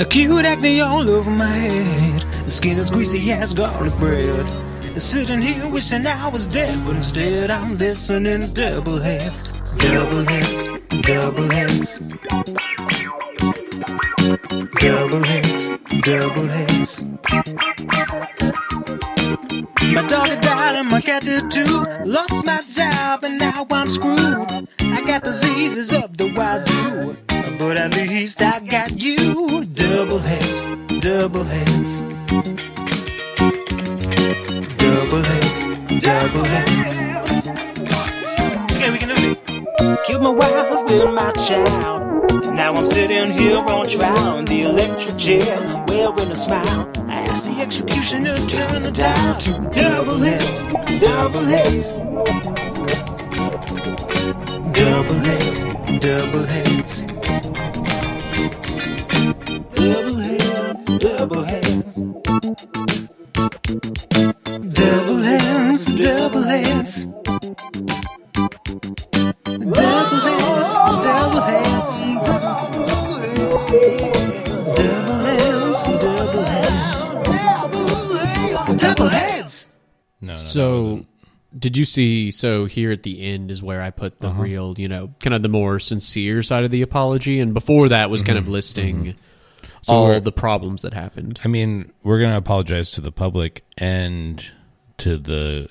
Acute acne all over my head. The skin is greasy as garlic bread. Sitting here wishing I was dead, but instead I'm listening to double heads, double heads, double heads. Double heads, double heads. My dog died and my cat did too. Lost my job and now I'm screwed. I got diseases of the wazoo, but at least I got you. Double heads, double heads. Double heads, double heads. We can do it. Killed my wife and my child. Now I'm sitting here on trial in the electric chair, wearing a smile. I asked the executioner turn the dial to double heads, double heads. Double heads, double heads. Double heads, double heads. Double heads, double heads. Double heads, double heads. No, no, So, did you see? So here at the end is where I put the Uh-huh. real, you know, kind of the more sincere side of the apology, and before that was kind Mm-hmm. of listing So all the problems that happened. I mean, we're gonna apologize to the public and to the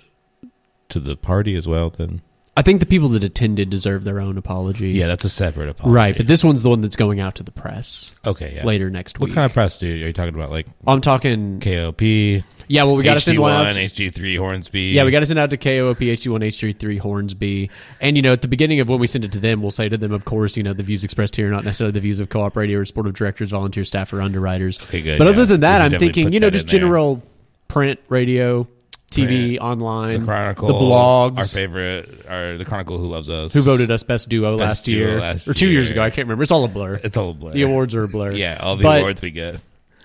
to the party as well. Then, I think the people that attended deserve their own apology. yeah, that's a separate apology. right. But this one's the one that's going out to the press okay, yeah. later next week. What kind of press do you, are you talking about? Like I'm talking. KOOP, Yeah, well, we got to send one out. HD1, to- HD3, Hornsby. Yeah, we got to send out to KOOP HD1 HD3 Hornsby. And, you know, at the beginning of when we send it to them, we'll say to them, of course, you know, the views expressed here are not necessarily the views of co op radio or supportive directors, volunteer staff, or underwriters. Okay, good, But yeah. other than that, should I'm thinking, you know, just general print, radio, TV, online, the Chronicle, the blogs. our favorite, our the Chronicle who loves us, who voted us best duo Best last duo year last or two years ago? I can't remember. It's all a blur. It's all a blur. the awards are a blur. yeah, all the But- awards we get.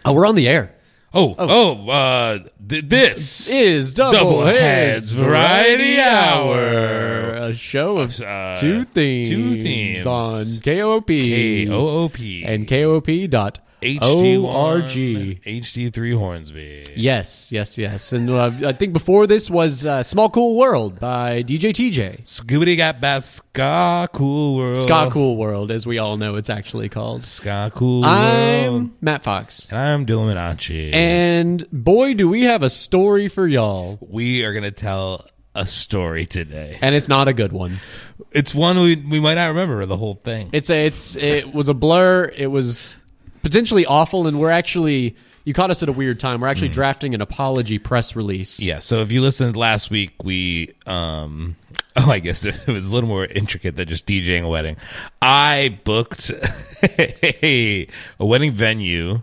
Oh, we're on the air. Oh, oh, uh, th- this Is double, Double heads Heads Variety Hour, a show of Uh, two themes, two themes. on KOOP K O O P and KOOP dot HD1 ORG. HD3 Hornsby. Yes, yes, yes. And uh, I think before this was uh, Small Cool World by DJ TJ. Scoobity got bad ska cool world. Ska Cool World, as we all know it's actually called. Ska cool world. I'm Matt Fox. and I'm Dillon Minacci. And boy, do we have a story for y'all. we are gonna tell a story today. And it's not a good one. It's one we we might not remember the whole thing. It's a, it's it was a blur. It was potentially awful, and we're actually you caught us at a weird time. We're actually drafting an apology press release. Yeah, so if you listened last week, we um oh I guess it was a little more intricate than just DJing a wedding. I booked a, a wedding venue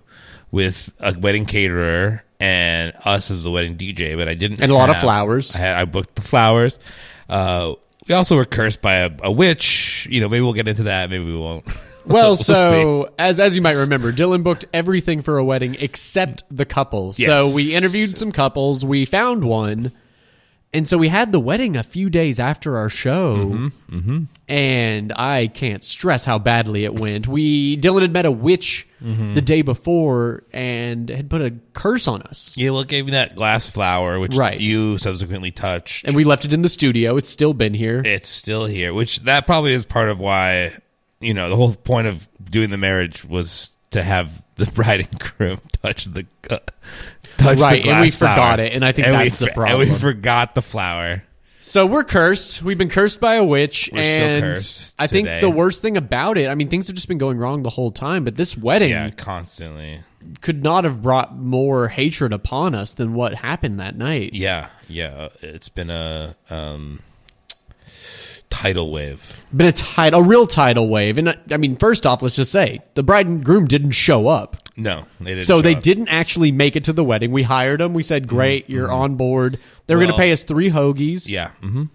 with a wedding caterer and us as the wedding DJ, but I didn't And a lot of flowers. I, had, I booked the flowers. Uh we also were cursed by a, a witch. You know, maybe we'll get into that. Maybe we won't. Well, We'll see. so as as you might remember, Dillon booked everything for a wedding except the couple. So we interviewed some couples. We found one, and so we had the wedding a few days after our show. Mm-hmm, And I can't stress how badly it went. We Dylan had met a witch Mm-hmm. the day before and had put a curse on us. yeah, well, it gave me that glass flower, which Right. you subsequently touched. And we left it in the studio. It's still been here. it's still here, which that probably is part of why, you know, the whole point of doing the marriage was to have the bride and groom touch the uh, touch Right, the and we flower. forgot it, and I think we that's the problem. And we forgot the flower. So we're cursed. We've been cursed by a witch, We're still and cursed I think today. the worst thing about it, I mean, things have just been going wrong the whole time. But this wedding Yeah, constantly. could not have brought more hatred upon us than what happened that night. Yeah, yeah. It's been a um, tidal wave. Been a tide, a real tidal wave, and I, I mean, first off, let's just say the bride and groom didn't show up, No, they didn't. so they up. didn't actually make it to the wedding. We hired them. We said, "Great, you're on board." They were going Mm-hmm. To pay us three hoagies, Yeah. hmm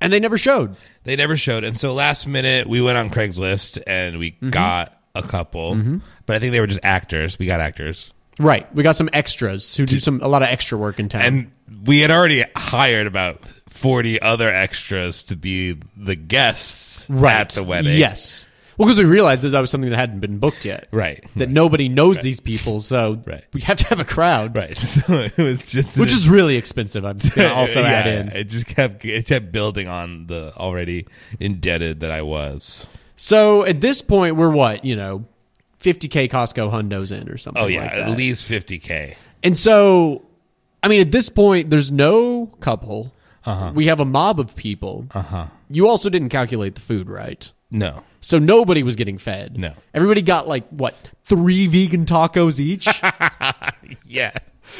and they never showed. They never showed, and so last minute we went on Craigslist and we Mm-hmm. got a couple, but I think they were just actors. We got actors. Right, we got some extras who do some a lot of extra work in town. and we had already hired about 40 other extras to be the guests at the wedding. Yes. Well, because we realized that that was something that hadn't been booked yet. Right. That nobody knows these people, so Right. we have to have a crowd, Right. So it was just which is really expensive. I'm going to also yeah, add in. It just kept it kept building on the already indebted that I was. So at this point, we're what you know, 50k Costco hundos in or something. Oh yeah, like at least fifty k. And so, I mean, at this point, there's no couple. Uh-huh. We have a mob of people. Uh huh. You also didn't calculate the food right. No. So nobody was getting fed. No. Everybody got like what three vegan tacos each, Yeah.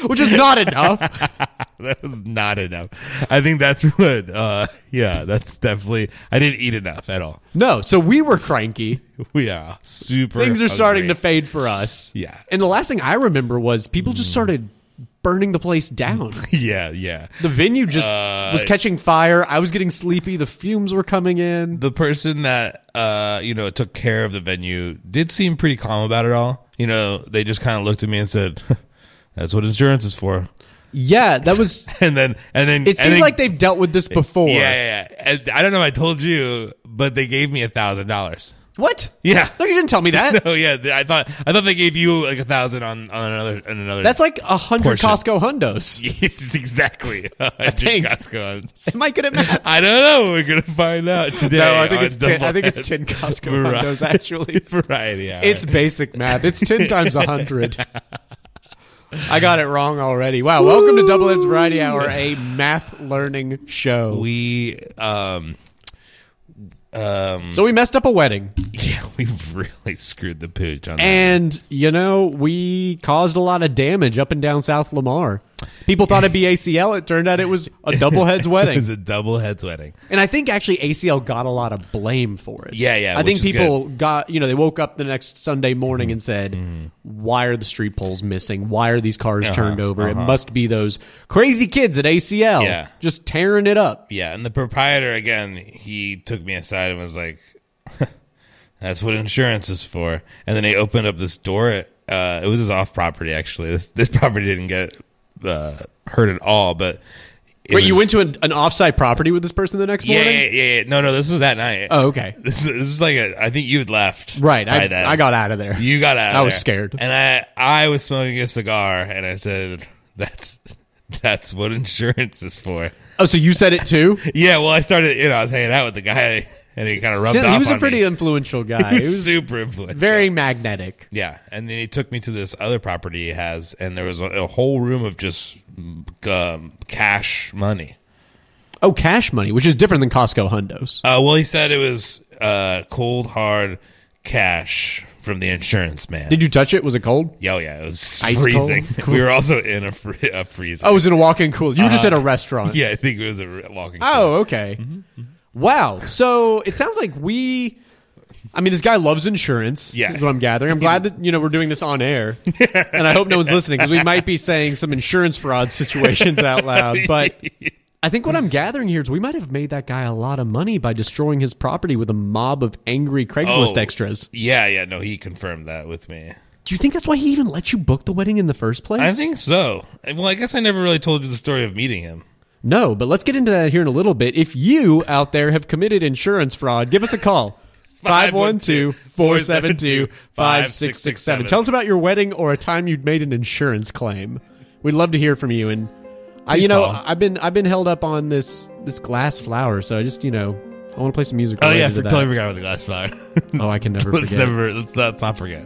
which is not enough. that was not enough. I think that's what. uh Yeah, that's definitely. I didn't eat enough at all. No, so we were cranky. Yeah, super. Things are starting to fade for us. Yeah. And the last thing I remember was people just started burning the place down. Yeah, yeah. The venue just Uh, was catching fire. I was getting sleepy. The fumes were coming in. The person that uh you know took care of the venue did seem pretty calm about it all. You know, they just kind of looked at me and said, "That's what insurance is for." Yeah, that was. And then, and then It seems then- like they've dealt with this before. Yeah, yeah, yeah. And I don't know if I told you, but they gave me a thousand dollars. What? Yeah. No, you didn't tell me that. Oh yeah, th- I thought I thought they gave you like a thousand on on another on another. That's like a hundred Portion. Costco hundos. it's exactly. I think. Costco. Am I good at math? I don't know. We're gonna find out today. No, I think on it's ten. I think it's ten Costco Vari- hundos. Actually, Variety. Hour. it's basic math. It's ten times a hundred. I got it wrong already. Wow! Welcome to Double Heads Variety Hour, a math learning show. we um um so we messed up a wedding, yeah we really screwed the pooch on that. and you know we caused a lot of damage up and down South Lamar. People thought it'd be ACL. It turned out it was a double heads wedding. It was a double heads wedding. And I think actually ACL got a lot of blame for it. Yeah, yeah, I think people got, you know, they woke up the next Sunday morning and said, Mm-hmm. why are the street poles missing? Why are these cars Uh-huh, turned over? It must be those crazy kids at ACL Yeah. just tearing it up. Yeah, and the proprietor again, he took me aside and was like, "That's what insurance is for." And then he opened up this door. Uh, it was his off property actually. This this property didn't get uh, hurt at all, but it Wait, you went to an, an offsite property with this person the next yeah, morning? yeah, yeah, yeah. No, no, this was that night. Oh, okay. This, is- this is like a. I think you had left. Right. I, then. I got out of there. You got out. I was there. scared. and I I was smoking a cigar, and I said, "That's that's what insurance is for." oh, so you said it too? Yeah, well, I started. You know, I was hanging out with the guy, and he kind of rubbed he off He was a pretty me. influential guy. He He was was super influential. very magnetic. Yeah, and then he took me to this other property he has, and there was a, a whole room of just um, cash money. Oh, cash money, which is different than Costco hundos. Uh, well, he said it was uh, cold hard cash from the insurance man. Did you touch it? Was it cold? Yo, yeah, it was Ice freezing. cold? We were also in a, fr- a freezer. Oh, was in a walk-in cooler. You were just at a restaurant. Uh-huh. yeah, I think it was a walking. Oh, okay. Mm-hmm, Wow. So it sounds like we. I mean, this guy loves insurance. Yeah. is what I'm gathering. I'm glad that you know we're doing this on air, and I hope no one's listening because we might be saying some insurance fraud situations out loud. But I think what I'm gathering here is we might have made that guy a lot of money by destroying his property with a mob of angry Craigslist Oh. extras. Yeah, yeah, no, he confirmed that with me. Do you think that's why he even let you book the wedding in the first place? I think so. Well, I guess I never really told you the story of meeting him. No, but let's get into that here in a little bit. If you out there have committed insurance fraud, give us a call. 512-472-5667. Tell us about your wedding or a time you'd made an insurance claim. We'd love to hear from you. And I, you know, call. I've been I've been held up on this this glass flower, so I just you know I want to play some music. Oh yeah, to totally forgot about the glass flower. Oh, I can never let's forget. never let's not, let's not forget.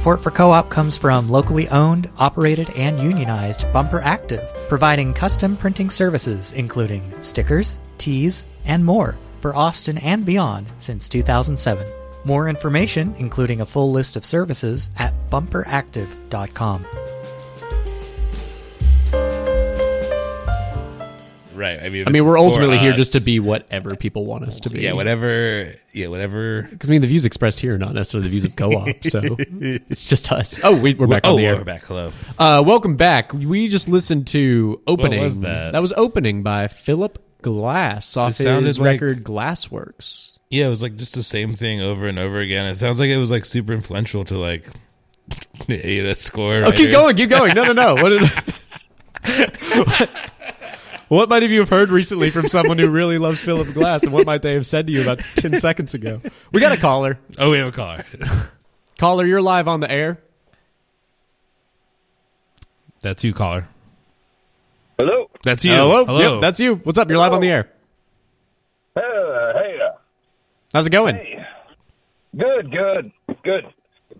Support for co op comes from locally owned, operated, and unionized Bumperactive, providing custom printing services including stickers, tees, and more for Austin and beyond since 2007. More information, including a full list of services, at bumperactive.com. Right. I mean, I mean, we're ultimately here just to be whatever people want us to be. Yeah, whatever. Yeah, whatever. Because I mean, the views expressed here are not necessarily the views of co-op, so it's just us. Oh, we, we're back oh, on the air. we're back. Hello. Uh, welcome back. We just listened to opening. was that? that? was opening by Philip Glass off his like- record Glassworks. Yeah, it was like just the same thing over and over again. It sounds like it was like super influential to like know score. Oh, keep going, keep going. No, no, no. What did? what, what might have you have heard recently from someone who really loves Philip Glass, and what might they have said to you about ten seconds ago? We got a caller. Oh, we have a caller. Caller, you're live on the air. That's you, caller. Hello. That's you. Hello. Hello. Yep, that's you. What's up? You're live on the air. Uh, hey. Uh, How's it going? hey. Good. Good. Good.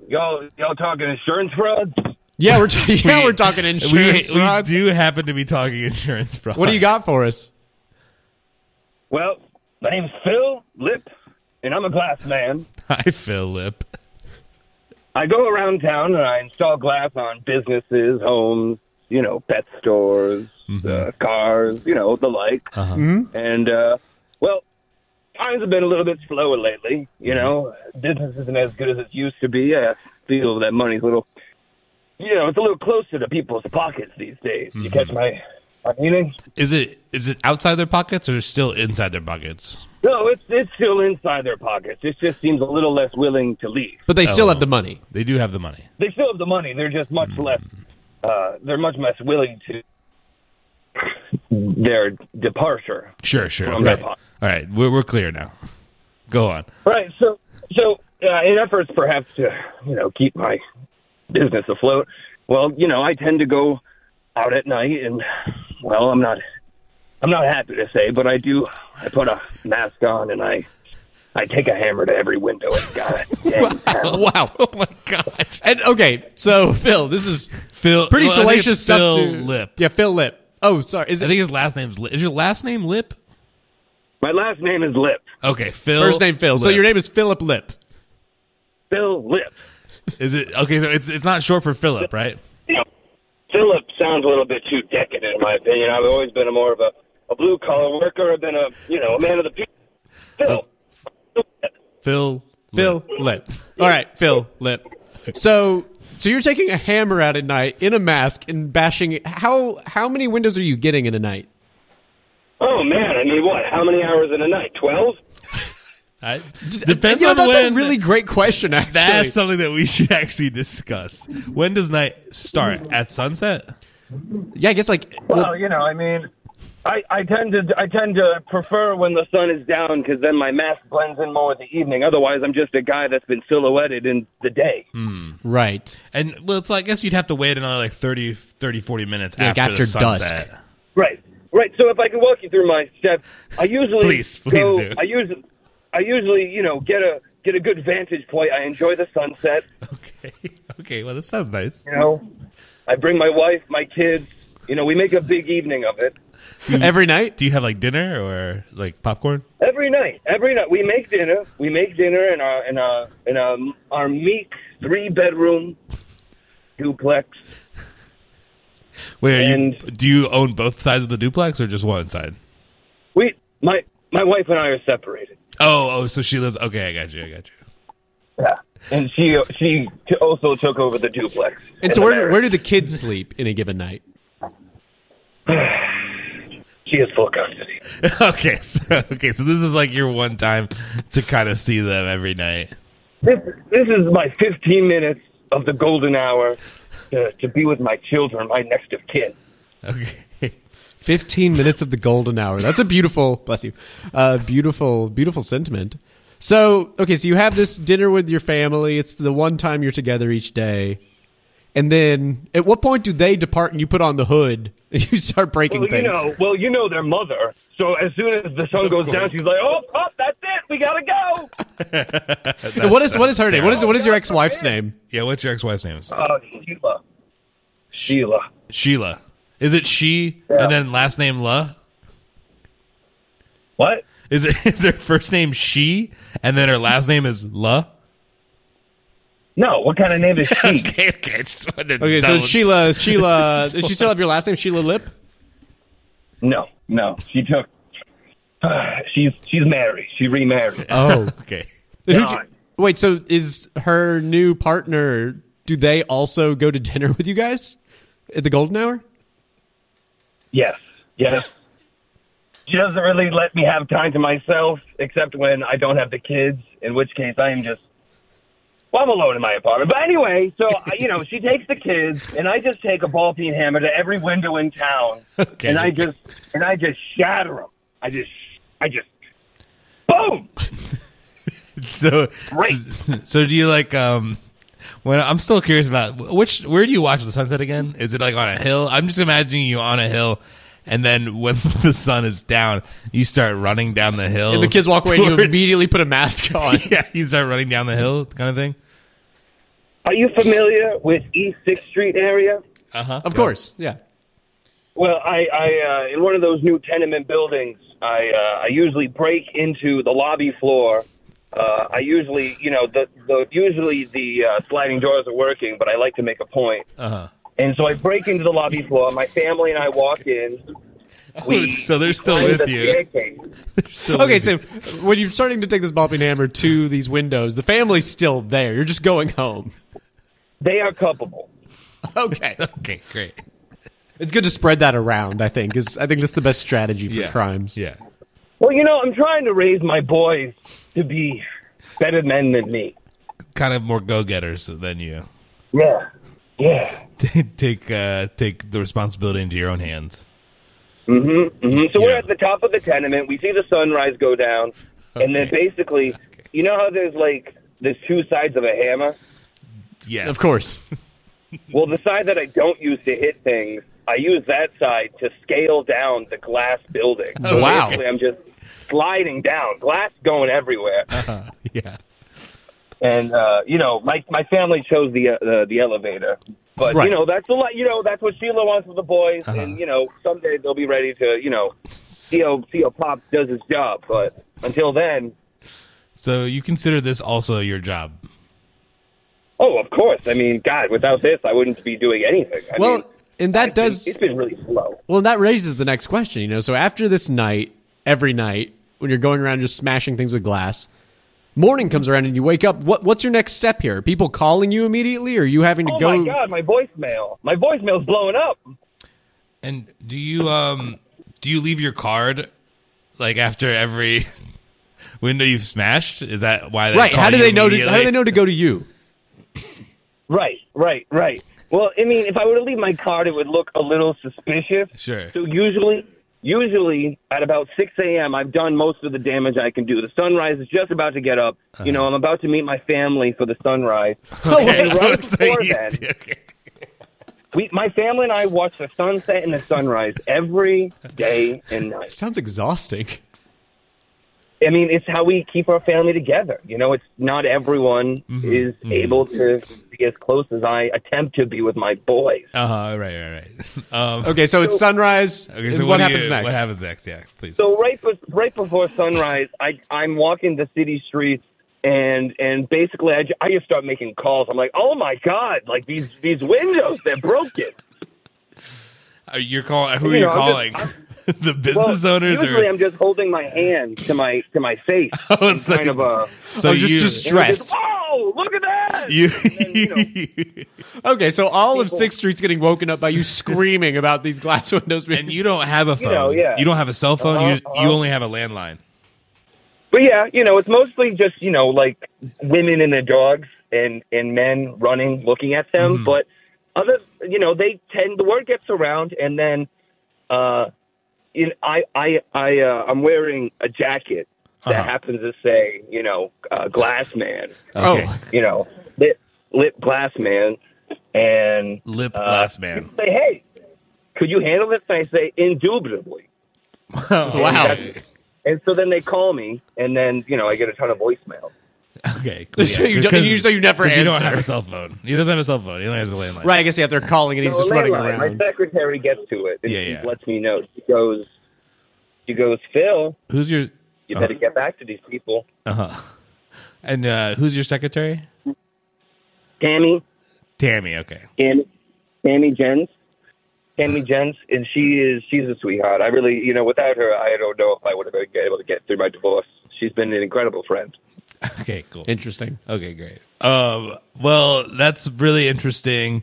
Y'all, y'all talking insurance frauds? Yeah, we're t- yeah, We- we're talking insurance. we fraud. do happen to be talking insurance fraud. What do you got for us? Well, my name's Phil Lip, and I'm a glass man. Hi, Phil Philip. I go around town and I install glass on businesses, homes, you know, pet stores, uh, cars, you know, the like. Uh-huh. And uh, well, times have been a little bit slower lately. You know, business isn't as good as it used to be. I feel that money's a little, you know, it's a little closer to people's pockets these days. You catch my, my meaning? Is it is it outside their pockets or still inside their pockets? No, it's it's still inside their pockets. It just seems a little less willing to leave. But they still Oh. have the money. They do have the money. They still have the money. They're just much less. Uh, they're much less willing to their departure. Sure, sure. From Okay. their. All right, we're we're clear now. Go on. Right. So, so uh, in efforts perhaps to you know keep my business afloat, well, you know, I tend to go out at night, and well, I'm not, I'm not happy to say, but I do. I put a mask on, and I, I take a hammer to every window it's got. And, uh, Wow. Oh my gosh. And okay, so Phil, this is Phil pretty well, salacious stuff. Phil to, Lip. Yeah, Phil Lip. Oh, sorry. Is I it think his last name's Lip. Is your last name Lip? my last name is Lip. Okay, Phil. first name Phil? So your name is Philip Lip. Phil Lip. Is it okay? So it's it's not short for Philip, right? you know, Philip sounds a little bit too decadent, in my opinion. I've always been a more of a, a blue collar worker. I've been a, you know, a man of the people. Phil. Phil. Phil Lip. All right, Phil Lip. So so you're taking a hammer out at night in a mask and bashing it. How how many windows are you getting in a night? Oh man, I mean, what? How many hours in a night? Twelve? I, depends you know, on that's when. a really great question. Actually, That's something that we should actually discuss. When does night start? At sunset? yeah. I guess like Well, you know, I mean, I, I tend to I tend to prefer when the sun is down because then my mask blends in more with the evening. Otherwise, I'm just a guy that's been silhouetted in the day. Hmm. right. And well, it's like I guess you'd have to wait another like 30, 30 40 minutes Like after, after the sunset. dusk. Right, right. So if I can walk you through my steps, I usually Please, please go, do. I usually, I usually, you know, get a get a good vantage point. I enjoy the sunset. Okay. Okay. Well, that sounds nice. You know, I bring my wife, my kids. You know, we make a big evening of it Every night. Do you have like dinner or like popcorn? every night. Every night we make dinner. We make dinner in our in our in our, our meek three bedroom duplex. Wait, are you, And- do you own both sides of the duplex or just one side? We my my wife and I are separated. Oh, oh, so she lives. Okay, I got you. I got you. Yeah, and she she also took over the duplex. And so where marriage. where do the kids sleep in a given night? she has full custody. okay, so okay, so this is like your one time to kind of see them every night. This this is my 15 minutes of the golden hour to, to be with my children, my next of kin. Okay. 15 minutes of the golden hour. That's a beautiful, bless you, uh, beautiful, beautiful sentiment. So, okay, so you have this dinner with your family. It's the one time you're together each day. And then at what point do they depart and you put on the hood and You start breaking Well, you things. know, well, you know their mother. So as soon as the sun goes down, she's like, "Oh, oh, that's it. We gotta go." what is what is her name? What is what is your ex wife's name? Yeah, what's your ex-wife's name? Uh, Sheila. Sheila. Sheila. Is it she and then last name La? What? Is it is her first name she and then her last name is La? No. What kind of name is she? okay, okay. I just wanted to Okay, so Sheila Sheila does she still have your last name? Sheila Lip? No, no. She took. she's she's married. She remarried. Oh. Okay. You- wait, so is her new partner do they also go to dinner with you guys at the golden hour? Yes, yes. She doesn't really let me have time to myself, except when I don't have the kids. In which case, I am just. Well, I'm alone in my apartment. But anyway, so you know, she takes the kids, and I just take a ball peen hammer to every window in town, Okay. and I just and I just shatter them. I just, I just, boom. So Great. So do you like um when I'm still curious about which where do you watch the sunset again? Is it like on a hill? I'm just imagining you on a hill and then once the sun is down, you start running down the hill. And the kids walk away and you immediately put a mask on. Yeah, you start running down the hill kind of thing. Are you familiar with East Sixth Street area? Uh-huh. Of course. Yeah. Well, I, I uh, in one of those new tenement buildings, I uh, I usually break into the lobby floor. Uh, I usually, you know, the, the usually the uh, sliding doors are working, but I like to make a point. Uh-huh. And so I break into the lobby floor. My family and I walk in. We so they're still with the you. Still Okay, with so you. when you're starting to take this ball peen hammer to these windows, the family's still there. You're just going home. They are culpable. Okay. Okay, great. It's good to spread that around, I think, because I think that's the best strategy for Yeah. crimes. Yeah. Well, you know, I'm trying to raise my boys to be better men than me. Kind of more go-getters than you. Yeah, yeah. take uh take the responsibility into your own hands. Mm hmm So we're at the top of the tenement. We see the sunrise go down, and then Okay. basically, you know how there's like there's two sides of a hammer. Yes. Of course. Well, the side that I don't use to hit things, I use that side to scale down the glass building. Oh, So wow. I'm just sliding down, glass going everywhere. Yeah. and uh, you know, my my family chose the uh, the, the elevator. But Right. you know that's a lot. You know that's what Sheila wants for the boys, Uh-huh. and you know someday they'll be ready to you know see how see how Pop does his job. But until then, So you consider this also your job? oh, of course. I mean, God, without this, I wouldn't be doing anything. I Well, mean, and that it's been- does it's been really slow. Well, that raises the next question, you know. So after this night, every night, when you're going around just smashing things with glass, morning comes around and you wake up. What what's your next step here? Are people calling you immediately, or are you having to Oh go? Oh my God, my voicemail, my voicemail's blowing up. And do you um do you leave your card like after every window you've smashed? Is that why they Right? call How do you they know? To, how do they know to go to you? Right, right, right. Well, I mean, if I were to leave my card, it would look a little suspicious. Sure. So usually, usually at about 6 a.m., I've done most of the damage I can do. The sunrise is just about to get up. You uh-huh. know, I'm about to meet my family for the sunrise. and right before then, okay. we, my family and I watch the sunset and the sunrise every day and night. Sounds exhausting. I mean, it's how we keep our family together. You know, it's not everyone mm-hmm. is mm-hmm. able to be as close as I attempt to be with my boys. Uh-huh, right, right, right. Um, Okay, so it's sunrise. okay, so what, do happens you- next? What happens next? Yeah, please. So right, be- right before sunrise, I I'm walking the city streets, and and basically I, I just start making calls. I'm like, oh my god, like these these windows, they're broken. Uh, you're calling who are You you know, I'm calling? just- the business owners usually or I'm just holding my hand to my to my face, Oh, it's like- kind of a. so Oh, just- you just and just, stressed. Whoa! Look at that! you, then, you Okay, so all of Sixth Street's getting woken up by you screaming about these glass windows. Being, and you don't have a phone. know, yeah. You don't have a cell phone. you Uh-huh, you uh-huh. only have a landline. But yeah, you know, it's mostly just you know like women and their dogs and and men running, looking at them. Mm-hmm. But other, you know, they tend the word gets around, and then, uh, you know, I I I uh, I'm wearing a jacket that Uh-huh. happens to say you know uh, glass man, Okay. Oh, you know lip lip glass man, and Lip uh, glass man. Say hey. could you handle this? And I say, indubitably. Wow. And so then they call me, and then you know I get a ton of voicemail. Okay, cool. So you don't- you- so you never 'cause You don't have a cell phone. He doesn't have a cell phone. He only has a landline. Right, I guess yeah, they're calling and he's So just running landline, My secretary gets to it, and Yeah, she yeah. lets me know. She goes, she goes, Phil, Who's your? you better get back to these people. Uh huh. And uh, who's your secretary? Tammy, Tammy. Okay. Tammy, Tammy Jens. Tammy Jens, and she is she's a sweetheart. I really, you know, without her, I don't know if I would have been able to get through my divorce. She's been an incredible friend. Okay. Cool. Interesting. Okay, great. Um, well, that's really interesting.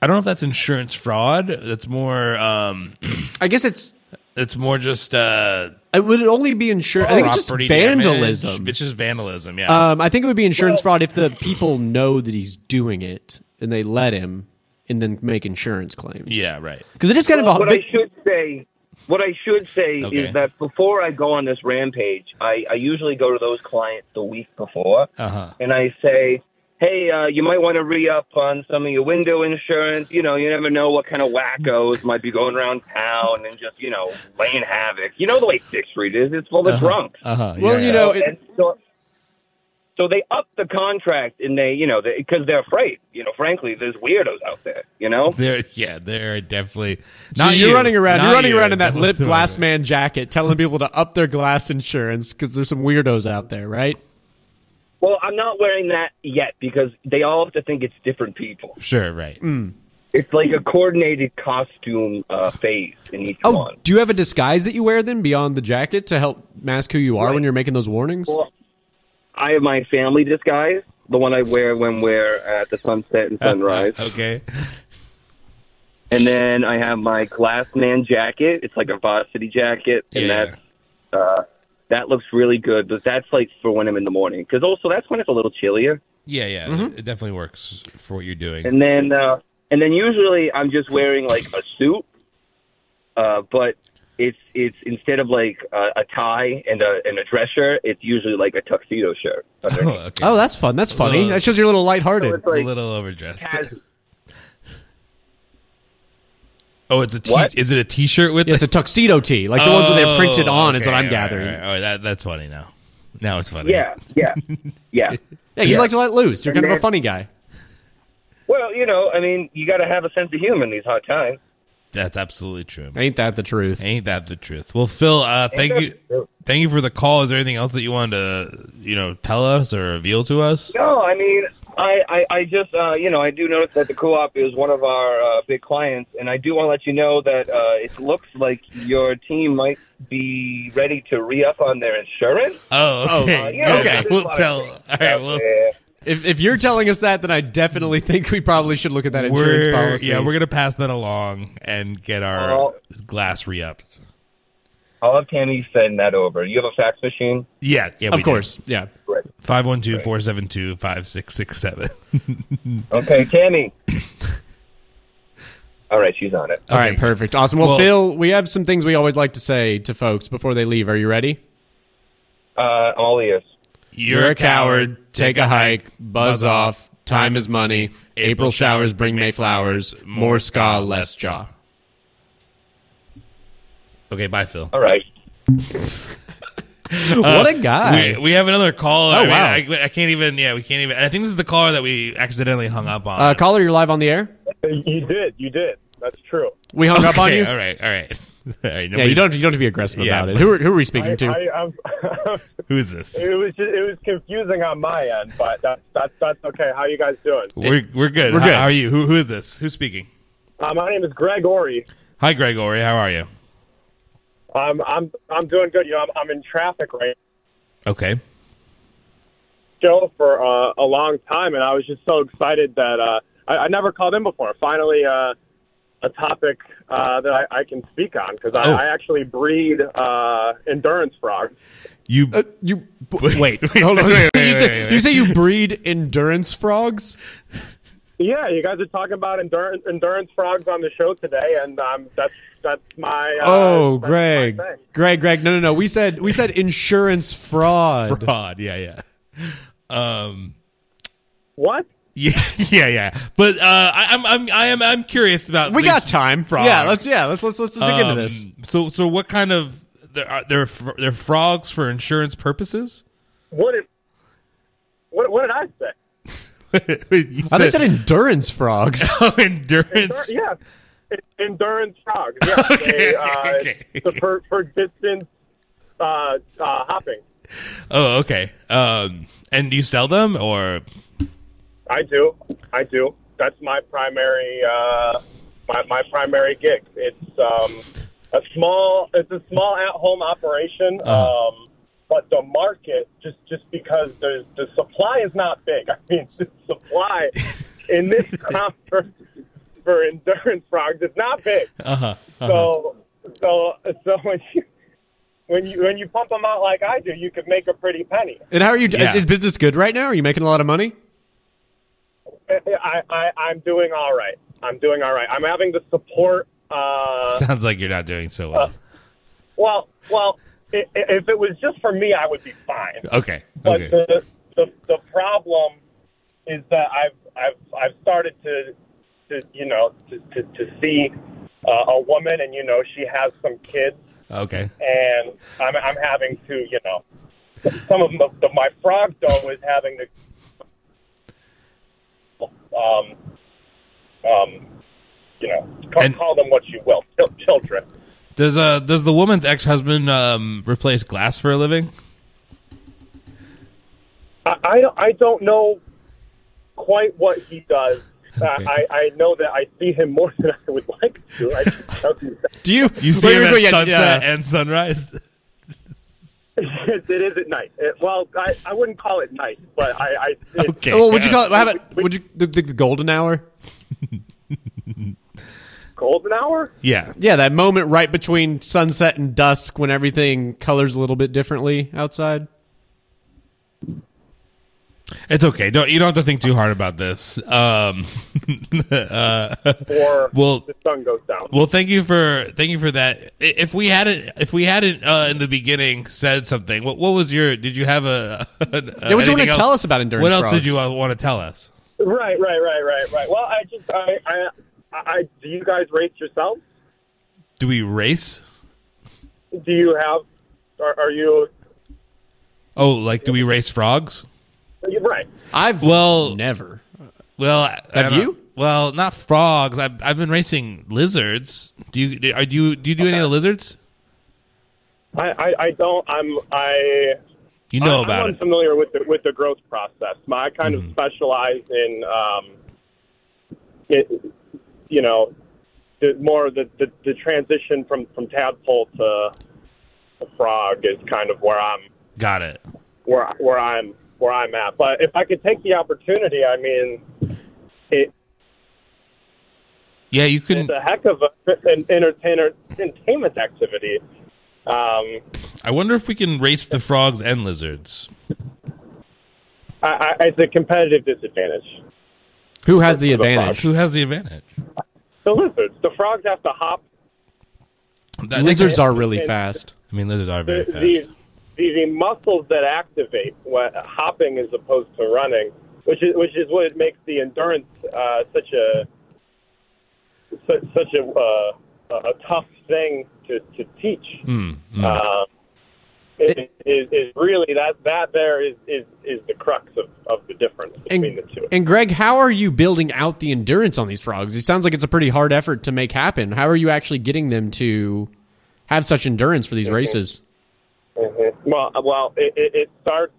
I don't know if that's insurance fraud. That's more. Um, I guess it's it's more just uh, it would only be insurance. I think it's just vandalism. Damage. It's just vandalism. Yeah. Um, I think it would be insurance fraud if the people know that he's doing it and they let him and then make insurance claims. yeah. Right. because it is kind of a what big, I should say, what I should say Okay. is that before I go on this rampage, I, I usually go to those clients the week before, Uh huh. and I say, "Hey, uh, you might want to re up on some of your window insurance. You know, you never know what kind of wackos might be going around town and just you know laying havoc. You know the way Sixth Street is; it's full of drunks. Uh huh. Well, you know, it- so, so they up the contract, and they, you know, because they, are afraid. You know, frankly, there's weirdos out there. You know, There, yeah, they're definitely. so you're you. running around. Not You're running you. around in that lip Definitely glass man jacket, telling people to up their glass insurance because there's some weirdos out there, right? Well, I'm not wearing that yet because they all have to think it's different people. Sure, right. It's like a coordinated costume uh, phase in each Oh, one. do you have a disguise that you wear then beyond the jacket to help mask who you are Right. when you're making those warnings? Well, I have my family disguise, the one I wear when we're at the sunset and sunrise, Okay. and then I have my glass man jacket. It's like a varsity jacket, and Yeah. that's uh, that looks really good. But that's like for when I'm in the morning, because also that's when it's a little chillier. Yeah, yeah. Mm-hmm. It definitely works for what you're doing. And then uh, and then usually I'm just wearing like a suit, uh, but it's it's instead of like uh, a tie and a and a dress shirt, it's usually like a tuxedo shirt. oh, okay. oh, that's fun. That's funny. Little- that shows you're a little So lighthearted. it's like a little overdressed. has- Oh, it's a t- What? is it a t-shirt with Yeah, it's a tuxedo tee, like the ones that they're printed Oh, on, is what I'm all right, gathering. all right, all right. That, that's funny now. Now it's funny. yeah, yeah, yeah. Yeah, you Yeah. like to let loose. You're And kind of a then- funny guy. Well, you know, I mean, you got to have a sense of humor in these hot times. That's absolutely true. Ain't that the truth? Ain't that the truth? Well, Phil, uh, thank that you, the thank you for the call. Is there anything else that you wanted to, you know, tell us or reveal to us? No, I mean, I, I, I just, uh, you know, I do notice that the co-op is one of our uh, big clients, and I do want to let you know that uh, it looks like your team might be ready to re-up on their insurance. Oh, okay, Uh, you know, okay. We'll tell. All right, out well, there. If, if you're telling us that, then I definitely think we probably should look at that insurance we're policy. yeah, we're gonna pass that along and get our Oh. glass re-upped. I'll have Tammy send that over. You have a fax machine? Yeah, yeah, of course. Yeah. Right. 512-472-5667. Okay, Tammy. All right, she's on it. All right, perfect. Awesome. Well, Well- Phil, we have some things we always like to say to folks before they leave. Are you ready? Uh, all ears. You're, a coward. Take a hike. Buzz off. Time is money. April showers bring May flowers. More ska, less jaw. Okay, bye, Phil. All right. what a guy. We, we have another caller. Oh, I mean, wow. I, I can't even. Yeah, we can't even. I think this is the caller that we accidentally hung up on. Uh, caller, you're live on the air. You did. You did. That's true. We hung up on you. All right, all right. All right Yeah, you don't. You don't have to be aggressive Yeah. about it. Who are, who are we I, speaking to? I, I'm, Who is this? it was just, it was confusing on my end, but that's that's that's okay. How you guys doing? We're we're good. We're How, good. how are you? Who who is this? Who's speaking? Uh, my name is Greg Ori. Hi, Gregory. How are you? I'm I'm I'm doing good. You know, I'm, I'm in traffic right Okay. show for uh, a long time, and I was just so excited that uh, I, I never called in before. Finally, uh, a topic uh, that I, I can speak on because I, Oh. I actually breed uh, endurance frogs. You. Uh, you b- Wait, wait. wait, hold on. wait, wait, you, say, wait, do you say you breed endurance frogs? Yeah, you guys are talking about endurance endurance frogs on the show today, and um, that's that's my uh, Oh, that's my Greg, thing. Greg, Greg. No, no, no. We said we said insurance fraud. fraud. Yeah, yeah. Um. What? Yeah, yeah, yeah. But uh, I, I'm, I'm, I am, I'm curious about. We got time. Frogs. Yeah, let's yeah, let's let's let's dig into Um, this. So, so what kind of they're are- they're fr- they're frogs for insurance purposes? What did what, what did I say? you Oh, they said endurance frogs. oh, endurance. Yeah, E- endurance frogs. Yeah, Okay, they, uh, okay. the for, for distance uh, uh, hopping. Oh, okay. Um, and do you sell them or? I do. I do. That's my primary uh, my my primary gig. It's um, a small it's a small at home operation. Uh-huh. Um, but the market just just because there's the supply is not big. I mean the supply in this conference for endurance frogs is not big. Uh-huh. So so so when you when you when you pump them out like I do, you could make a pretty penny. and how are you? Yeah. Is, is business good right now? Are you making a lot of money? I, I I'm doing all right. I'm doing all right. I'm having the support. Uh, Sounds like you're not doing so well. well, well, i- i- if it was just for me, I would be fine. okay. But Okay. the, the the problem is that I've I've I've started to to you know to to, to see uh, a woman, and you know she has some kids, Okay. and I'm I'm having to you know some of the, the my frog dough is having to um um you know call, And- call them what you will chil- children. Does uh does the woman's ex husband um replace glass for a living? I, I, don't- I don't know quite what he does. Uh, Okay. I, I know that I see him more than I would like to. I don't do that. Do you? You see Wait, him wait, at yeah, sunset yeah. and sunrise. It is at night. It, well, I, I wouldn't call it night, but I. I it, Okay. Well, would you call it? How about We- would you the, the, the golden hour? golden hour? Yeah. Yeah, that moment right between sunset and dusk when everything colors a little bit differently outside. It's okay. Don't you don't have to think too hard about this. Um uh, Or Well- the sun goes down. Well, thank you for thank you for that. If we hadn't if we hadn't uh, in the beginning said something, what what was your? Did you have a? a Yeah, what do you want to else? tell us about endurance? What else frogs? did you uh, want to tell us? Right, right, right, right, right. Well, I just, I, I, I, do you guys race yourselves? Do we race? Do you have, are, are you, Oh, like do we race frogs? You're right. I've Well- never. Well, I- I Have don't- you? Well, not frogs. I've I've been racing lizards. Do you do you do you do any of the lizards? I, I, I don't, I'm, I, You know I, about I'm it. unfamiliar with the with the growth process. My, I kind Mm-hmm. of specialize in, um, it, you know, the, more the, the the transition from from tadpole to to frog is kind of where I'm Got it. where where I'm where I'm at. But if I could take the opportunity, I mean, it, Yeah, you can. it's a heck of a, an entertainer entertainment activity. Um, I wonder if we can race the frogs and lizards. I, I, it's a competitive disadvantage. Who has the For the advantage? Who has the advantage? The lizards, the frogs have to hop. That- Lizards are really fast. I mean, lizards are very The, fast. the, the, the muscles that activate what hopping as opposed to running, which is which is what makes the endurance uh, such a such, such a uh, a tough thing to, to teach. Mm, mm. Uh, it, is, is really that that there is, is, is the crux of, of the difference between And, the two. and Greg, how are you building out the endurance on these frogs? It sounds like it's a pretty hard effort to make happen. How are you actually getting them to have such endurance for these races? Mhm. Well, well, it, it, it starts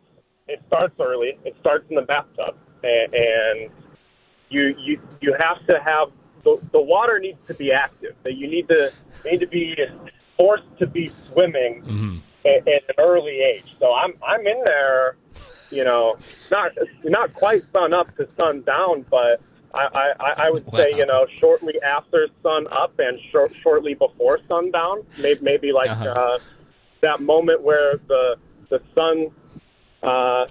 it starts early. It starts in the bathtub, and, and you you you have to have the, the water needs to be active. That you need to need to be forced to be swimming at, at an early age. So I'm I'm in there, you know, not not quite sun up to sun down, but. I, I, I would say, Wow. you know, shortly after sun up and short, shortly before sundown, maybe, maybe like Uh-huh. uh, that moment where the the sun uh,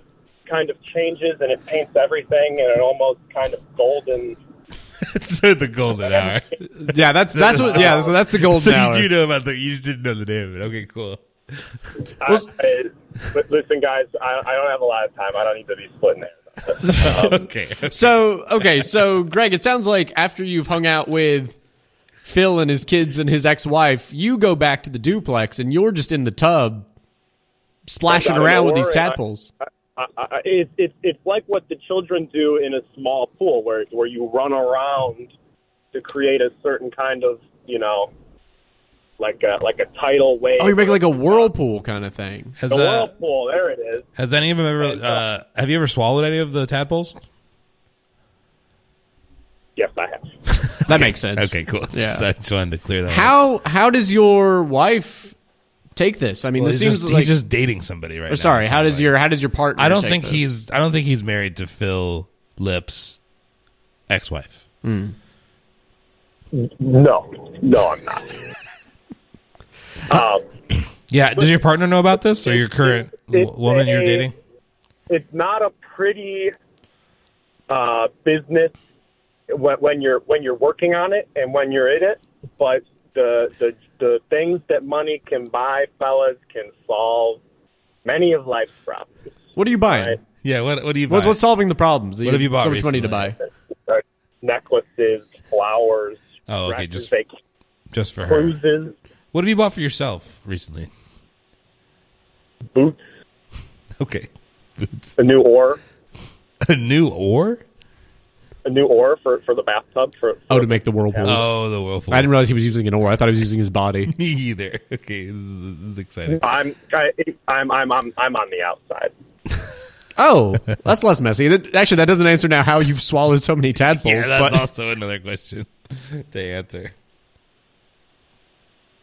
kind of changes and it paints everything and it almost kind of golden. it's the golden hour. Yeah, that's that's what. Yeah, so that's the golden so hour. you do know about the. You just didn't know the name of it. Okay, cool. I, I, listen, guys, I, I don't have a lot of time. I don't need to be splitting hairs. okay. So okay, so Greg, it sounds like after you've hung out with Phil and his kids and his ex-wife, you go back to the duplex and you're just in the tub splashing around with these oar and I- tadpoles. I, I, it, it, it's like what the children do in a small pool, where where you run around to create a certain kind of you know, like a like a tidal wave. Oh, you make like a whirlpool kind of thing. Has, a uh, whirlpool. There it is. has any of them ever? Uh, have you ever swallowed any of the tadpoles? Yes, I have. That makes sense. Okay, cool. Yeah. I just wanted to clear that. up. How how does your wife take this? I mean, Well, this seems just, like he's just dating somebody right or sorry. it How does like. your how does your partner? I don't take think this? he's. I don't think he's married to Phil Lip's ex-wife. No, no, I'm not. um, Yeah. Does your partner know about this, or your current It's w- woman you're dating? it's not a pretty uh, business when, when you're when you're working on it and when you're in it. But the the the things that money can buy, fellas, can solve many of life's problems. What are you buying? Right. Yeah. What What do you buy? What's, what's solving the problems? that What have you bought So much money to recently? buy. Uh, necklaces, flowers, Oh, okay, dresses, just vac- just for her? cruises, What have you bought for yourself recently? boots, Okay. a new oar, A new oar? A new oar for, for the bathtub. For, Oh, to make the whirlpools. Oh, the whirlpool. I didn't realize he was using an oar. I thought he was using his body. Me either. Okay, this is, this is exciting. I'm I, I'm I'm I'm I'm on the outside. Oh, that's less messy. That, actually, that doesn't answer now how you've swallowed so many tadpoles. Yeah, that's but also another question to answer.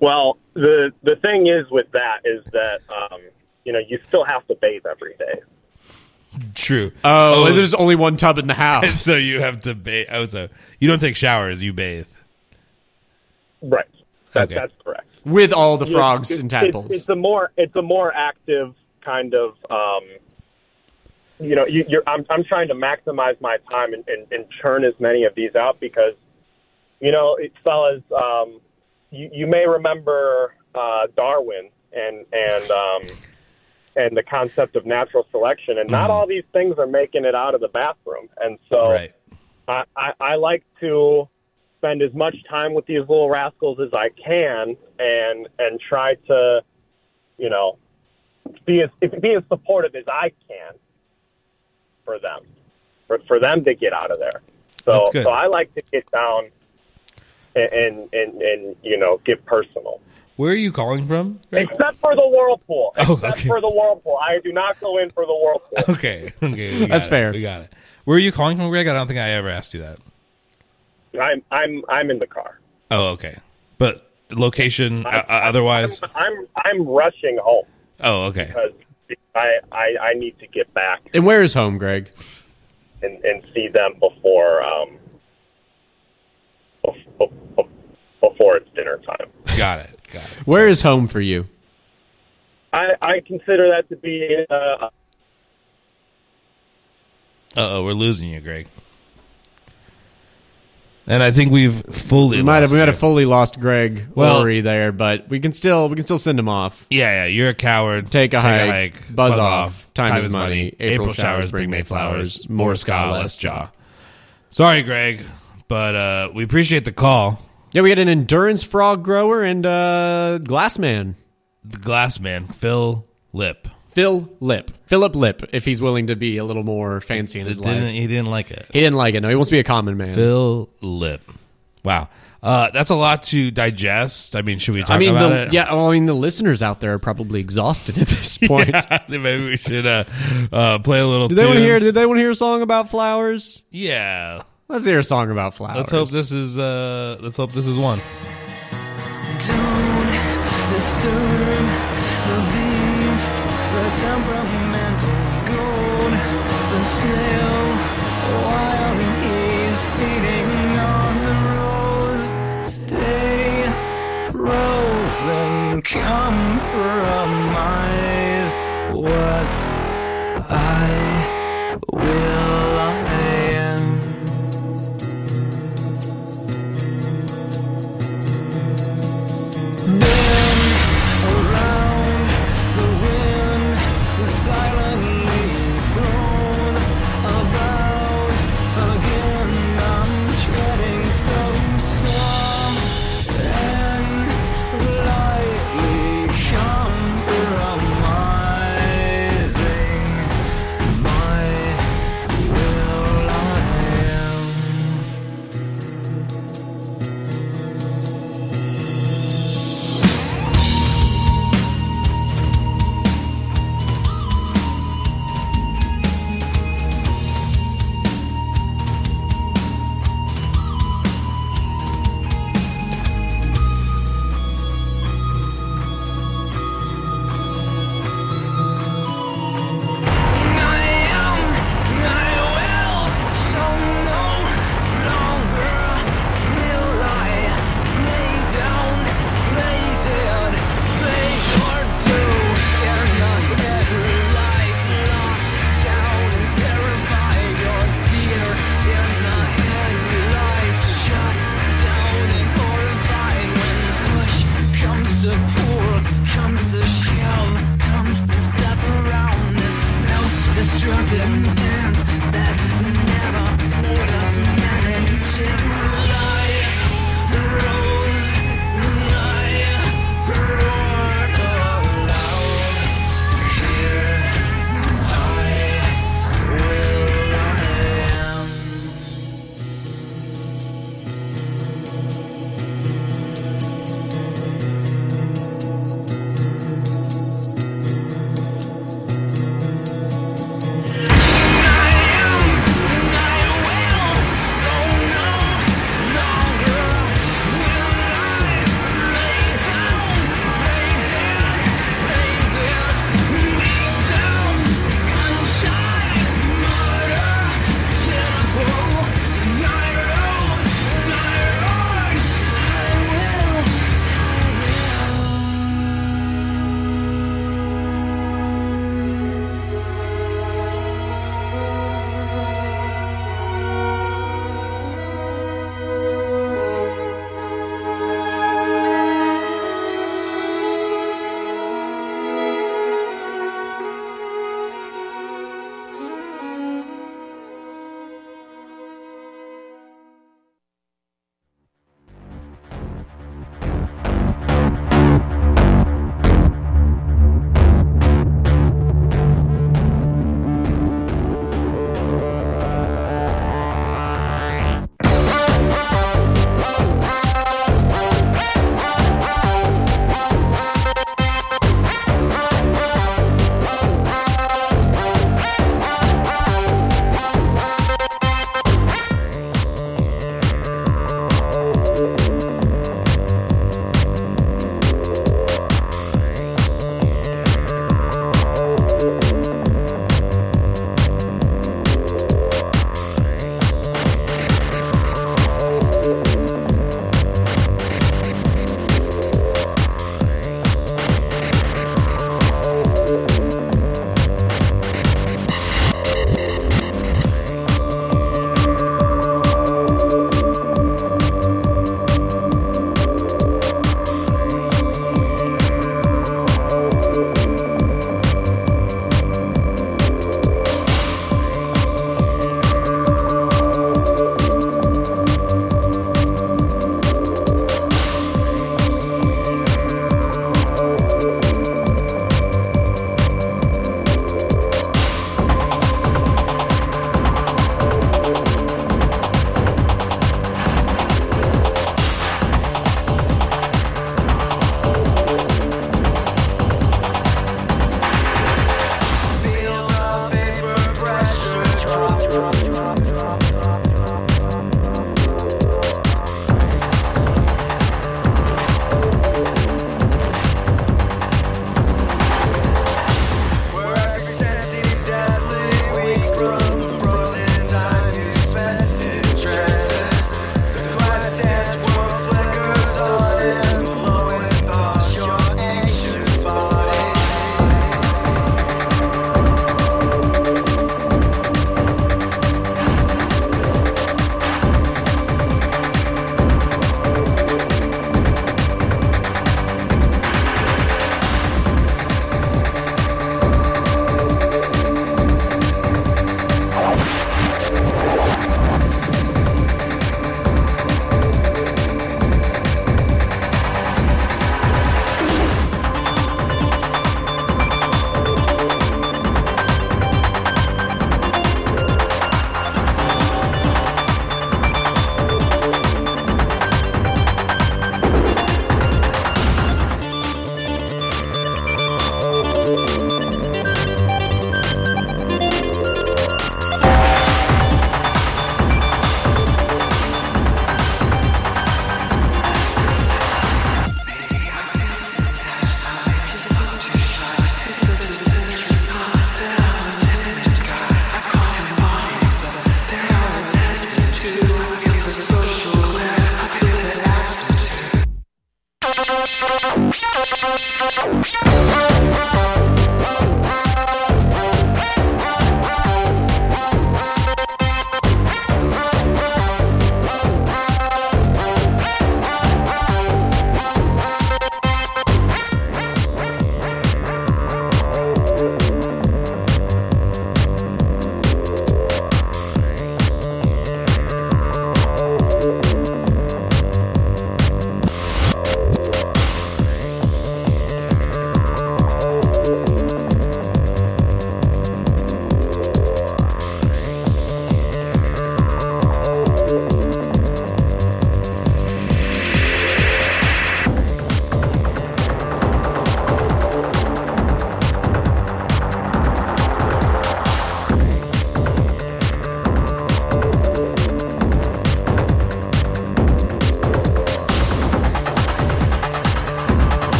Well, the the thing is with that is that um, you know you still have to bathe every day. True. oh, there's only one tub in the house. so you have to bathe. Oh, so you don't take showers, you bathe. Right. That, Okay. That's correct. with all the frogs It's- and it's- tadpoles. It's, a more it's a more active kind of um, you know you, you're I'm I'm trying to maximize my time and, and, and churn as many of these out because you know it, fellas um, you, you may remember uh, Darwin and and um, and the concept of natural selection and not mm-hmm. all these things are making it out of the bathroom and so Right. I, I, I like to spend as much time with these little rascals as I can, and and try to, you know, be as be as supportive as I can for them, for for them to get out of there. So so I like to get down and and and, and you know get personal. Where are you calling from? Greg? Except for the whirlpool. Oh, Except okay. for the whirlpool. I do not go in for the whirlpool. Okay. Okay. That's it. fair. We got it. Where are you calling from, Greg? I don't think I ever asked you that. I'm I'm I'm in the car. Oh, okay. But location uh, uh, otherwise? I'm I'm rushing home. Oh, okay. because I, I I need to get back and where is home, Greg? and, and see them before um bef- bef- before it's dinner time. Got it. Got it. Where is home for you? I I consider that to be uh, Uh oh, we're losing you, Greg. And I think we've fully. We might have lost we might you. have fully lost Greg Well- Worry there, but we can still we can still send him off. Yeah, yeah. You're a coward. Take a hike, buzz off, time is money, April, showers bring May flowers. More ska, less jaw. Sorry, Greg, but uh, we appreciate the call. Yeah, we had an endurance frog grower and uh glass man. The glass man, Phil Lip. Phil Lip. Philip Lip, if he's willing to be a little more fancy in his Didn't, life. he didn't like it. He didn't like it. No, he wants to be a common man. Phil Lip. Wow. Uh, that's a lot to digest. I mean, should we talk I mean, about the, it? yeah. Well, I mean, the listeners out there are probably exhausted at this point. Maybe we should uh, uh, play a little. Did they want to hear? Did they want to hear a song about flowers? Yeah. Let's hear a song about flowers. Let's hope this is. Uh, let's hope this is one. Don't disturb the beast, the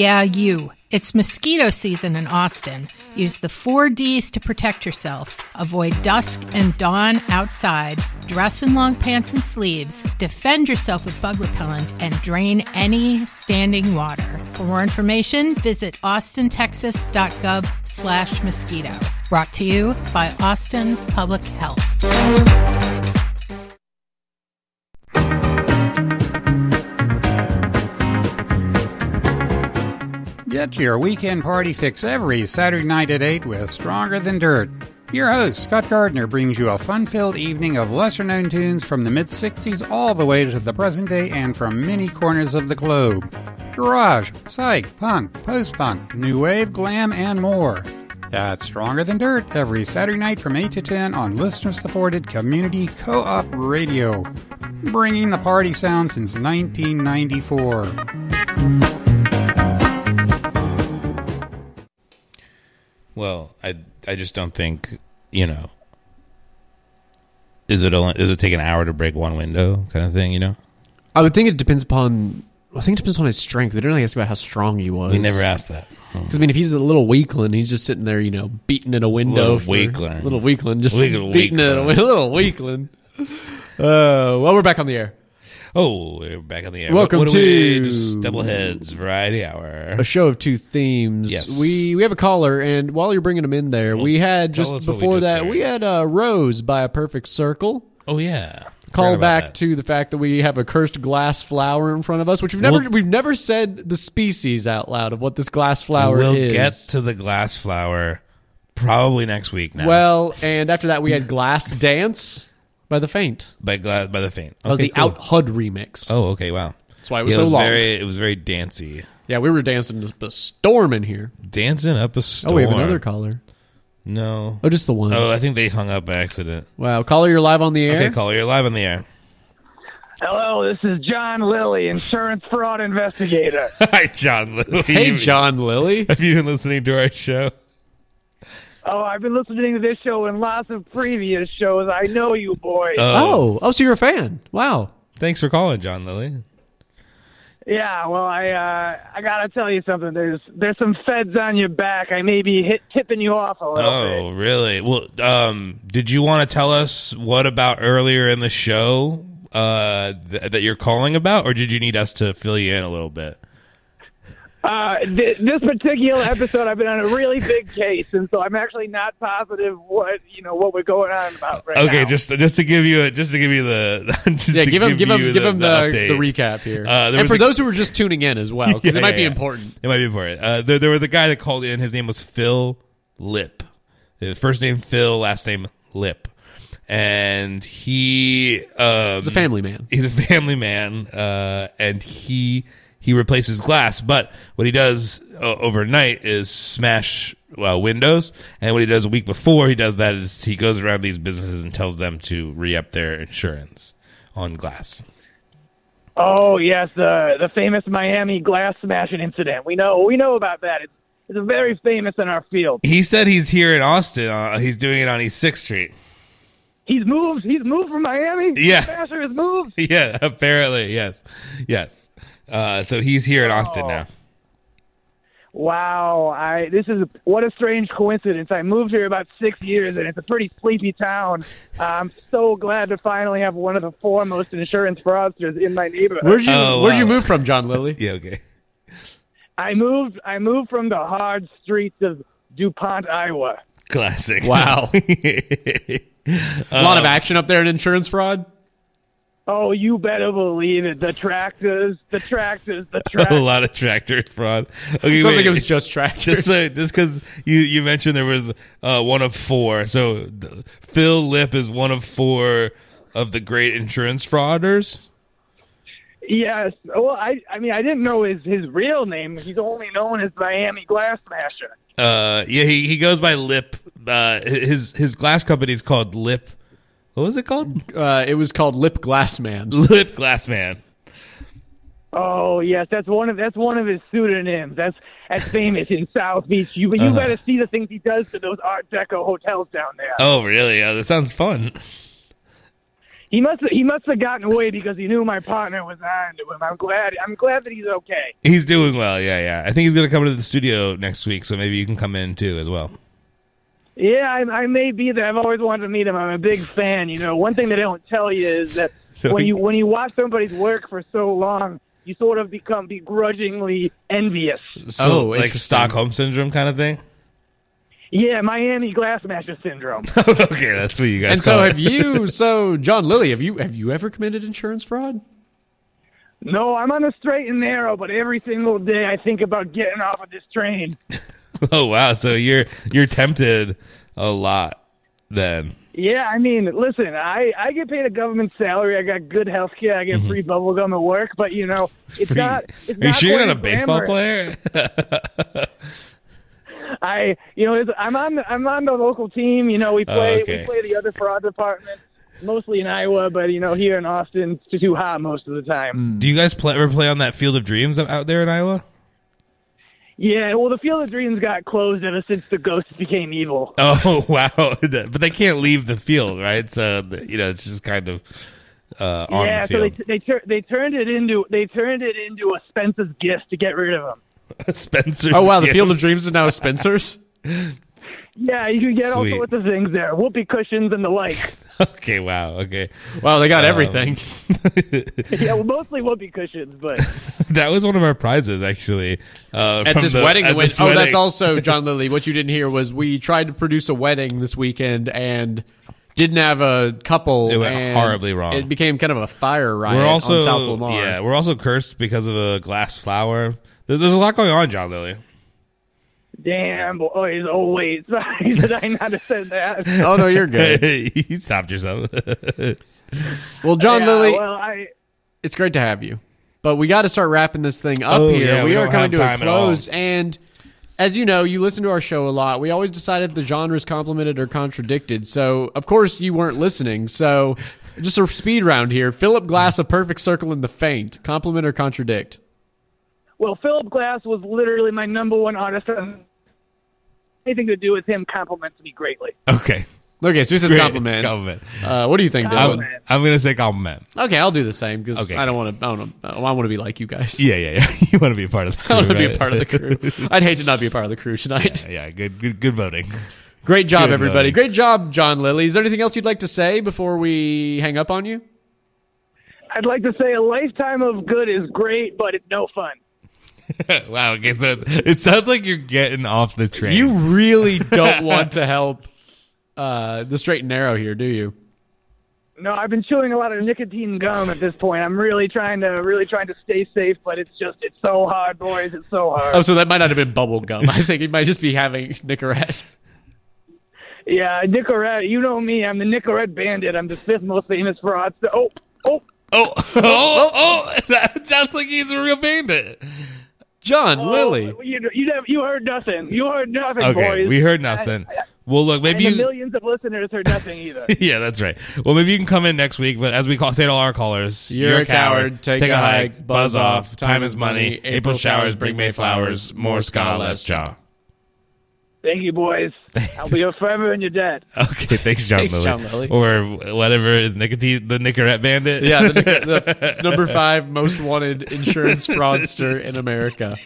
Yeah, you. It's mosquito season in Austin. Use the four D's to protect yourself. Avoid dusk and dawn outside. Dress in long pants and sleeves. Defend yourself with bug repellent and drain any standing water. For more information, visit austintexas.gov slash mosquito. Brought to you by Austin Public Health. Get your weekend party fix every Saturday night at 8 with Stronger Than Dirt. Your host, Scott Gardner, brings you a fun filled evening of lesser known tunes from the mid 60s all the way to the present day and from many corners of the globe. Garage, psych, punk, post punk, new wave, glam, and more. That's Stronger Than Dirt every Saturday night from 8 to 10 on listener supported community co op radio. Bringing the party sound since 1994. Well, I I just don't think you know. Is it only, does it take an hour to break one window kind of thing? You know, I would think it depends upon. I think it depends on his strength. They didn't really ask about how strong he was. we never asked that. Because I mean, if he's a little weakling, he's just sitting there, you know, beating at a window. Little for- weakling. little weakling, just Little beating at a little weakling. Uh, well, we're back on the air. Oh, we're back on the air. Welcome what, what we- to- just double heads variety hour. A show of two themes. Yes. we we have a caller, and while you're bringing him in there, we had just us what we before just that heard. we had uh, Rose by a perfect circle. Oh yeah, Call back that. to the fact that we have a cursed glass flower in front of us, which we've never We'll- we've never said the species out loud of what this glass flower is. We'll get to the glass flower probably next week now. well, and after that we had Glass Danse by the Faint. by glass by the faint. Of Okay, the cool. Out HUD remix. Oh, okay, wow. That's why it was Yeah, so long. Very, it was very dancey. Yeah, we were dancing just a storm in here. Dancing up a storm. Oh, we have another caller. No. Oh, just the one. Oh, I think they hung up by accident. Wow, caller, you're live on the air. Okay, caller, you're live on the air. Hello, this is John Lilly, insurance fraud investigator. Hi, John Lilly. Hey, John Lilly. Have you been listening to our show? Oh, I've been listening to this show and lots of previous shows. I know you boys. Oh, oh, so you're a fan? Wow. Thanks for calling, John Lilly. yeah, well, I uh, I gotta tell you something. There's there's some feds on your back. I may be hit tipping you off a little Oh, really? Well, um, did you want to tell us what about earlier in the show uh, th- that you're calling about, or did you need us to fill you in a little bit? Bit. Uh, th- this particular episode, I've been on a really big case, and so I'm actually not positive what you know what we're going on about right now. Okay, now. just just to give you a, just to give you the just Yeah, to give him, give him, give him the, update. the recap here. Uh, and for a- those who are just tuning in as well, because Yeah, it might yeah, be yeah. important. It might be important. Uh, there, there was a guy that called in. His name was Phil Lip. His first name Phil, last name Lip, and he um, He's a family man. He's a family man, uh, and he he replaces glass. But what he does uh, overnight is smash uh, windows, and what he does a week before he does that is he goes around these businesses and tells them to re up their insurance on glass. Oh yes, the the famous Miami glass smashing incident. We know we know about that. It's it's very famous in our field. He said he's here in Austin. Uh, he's doing it on East Sixth Street. He's moved. He's moved from Miami. Yeah. Smasher has moved. yeah, apparently, yes, yes. Uh, so he's here in Austin Oh. now. Wow, I this is what a strange coincidence. I moved here about six years, and it's a pretty sleepy town. I'm so glad to finally have one of the foremost insurance fraudsters in my neighborhood. Where'd you Oh, Where'd you move from, John Lilly? Yeah, okay. I moved. I moved from the hard streets of DuPont, Iowa. Classic. Wow. a A lot of action up there in insurance fraud. Oh, you better believe it. The tractors, the tractors, the tractors. a lot of tractor fraud. Okay, Sounds wait. like it was just tractors. just uh, just because you you mentioned there was uh, one of four. So th- Phil Lip is one of four of the great insurance frauders. Yes. Well, I. I mean, I didn't know his his real name. He's only known as Miami Glass Smasher. Uh, yeah, he, he goes by Lip. Uh, his his glass company is called Lip. What was it called? uh, it was called Lip Glass Man. Lip Glass Man. Oh yes, that's one of that's one of his pseudonyms. That's that's famous in South Beach. You you Uh-huh. better see the things he does to those Art Deco hotels down there. Oh, really? Yeah, that sounds fun. he must he must have gotten away because he knew my partner was on to him. I'm glad I'm glad that he's okay. He's doing well. Yeah, yeah. I think he's going to come into the studio next week, so maybe you can come in too as well. Yeah, I, I may be there. I've always wanted to meet him. I'm a big fan. You know, one thing they don't tell you is that So when he- you when you watch somebody's work for so long, you sort of become begrudgingly envious. So, Oh, like. Stockholm syndrome kind of thing. Yeah, Miami Glassmasher syndrome. okay, that's what you guys. And so it. have you? So John Lilly, have you have you ever committed insurance fraud? no, I'm on the straight and narrow, but every single day I think about getting off of this train. Oh wow! So you're you're tempted a lot then. Yeah, I mean, listen, I I get paid a government salary. I got good health care. I get free bubble gum at work. But you know, it's not. It's Mm-hmm. Are you not sure you're not a as baseball player? I, you know, it's, I'm on. the, I'm on the local team. You know, we play. Oh, okay. We play the other fraud department, mostly in Iowa. But you know, here in Austin, it's too hot most of the time. Do you guys play, ever play on that Field of Dreams out there in Iowa? Yeah, well, the Field of Dreams got closed ever since the ghosts became evil. Oh wow! but they can't leave the field, right? So you know, it's just kind of uh, on yeah, the so they they tur- they turned it into they turned it into a Spencer's gift to get rid of him. Spencer's. Oh wow, the. Field of Dreams is now Spencer's. Yeah, you can get Sweet. all sorts of things there, whoopee cushions and the like. Okay, wow. Okay, Wow, they got Um, everything. yeah, well, mostly whoopee cushions, but that was one of our prizes actually. Uh, At this the- wedding, at the win- this oh, that's also John Lilly. What you didn't hear was we tried to produce a wedding this weekend and didn't have a couple. It went and horribly wrong. It became kind of a fire riot We're also on South Lamar. yeah, we're also cursed because of a glass flower. There's, there's a lot going on, John Lilly. Damn, boys. Oh wait, sorry, did I not have said that? Oh no, you're good. you stopped yourself. Well, John Yeah, Lilly, Well, I it's great to have you, but we got to start wrapping this thing up Oh, here. yeah, we, we are coming to a time at all. close, and as you know, you listen to our show a lot. We always decided the genres complemented or contradicted. So, of course, you weren't listening. So, just a speed round here. Philip Glass, a perfect circle in the faint. Compliment or contradict? well, Philip Glass was literally my number one artist. and Anything to do with him compliments me greatly. okay, Okay, so he says Great. compliment. Compliment. Uh, what do you think, Dillon? I'm, I'm gonna say compliment. Okay, I'll do the same because Okay. I don't want to. I don't. I want to be like you guys. Yeah, yeah, yeah. you want to be a part of the crew. I want to be a right? part of the crew. I'd hate to not be a part of the crew tonight. yeah, good, good, good voting. Great job, Good everybody. voting. Great job, John Lilly. Is there anything else you'd like to say before we hang up on you? I'd like to say a lifetime of good is great, but it's no fun. wow. Okay, so it's, it sounds like you're getting off the train. You really don't want to help uh, the straight and narrow here, do you? No, I've been chewing a lot of nicotine gum at this point. I'm really trying to really trying to stay safe, but it's just it's so hard, boys. It's so hard. Oh, so that might not have been bubble gum. I think he might just be having Nicorette. Yeah, Nicorette. You know me. I'm the Nicorette bandit. I'm the fifth most famous fraudster. Oh, oh. Oh, oh, oh! That sounds like he's a real bandit. John oh, Lilly. You, you, you heard nothing. You heard nothing, Okay, boys. we heard nothing. Well, look, And maybe the you. millions of listeners heard nothing either. yeah, that's right. Well, maybe you can come in next week, but as we call, say to all our callers, You're a coward. Take a hike. Buzz off. Time is money. April showers bring May flowers. More ska, less jaw. Thank you, boys. I'll be your forever and your dead. Okay, thanks, John Thanks, Lilly. John Lilly. Or whatever is nicotine, the Nicorette bandit. Yeah, the, the number five most wanted insurance fraudster in America.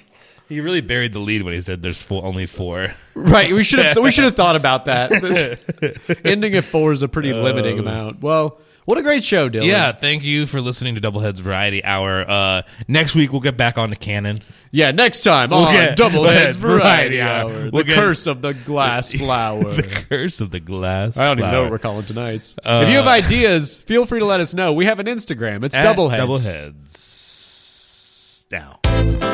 he really buried the lead when he said there's four, only four. Right. We should have we should have thought about that. Ending at four is a pretty limiting amount. Well, what a great show, Dillon. Yeah, thank you for listening to Doubleheads Variety Hour. Uh, next week we'll get back on to canon. Yeah, next time We'll on get- Doubleheads Variety Variety Hour. Hour. We'll the get- curse of the glass flower. the curse of the glass. I don't even know what we're calling tonight's. Uh, if you have ideas, feel free to let us know. We have an Instagram. It's Double Heads. Double Heads. Now.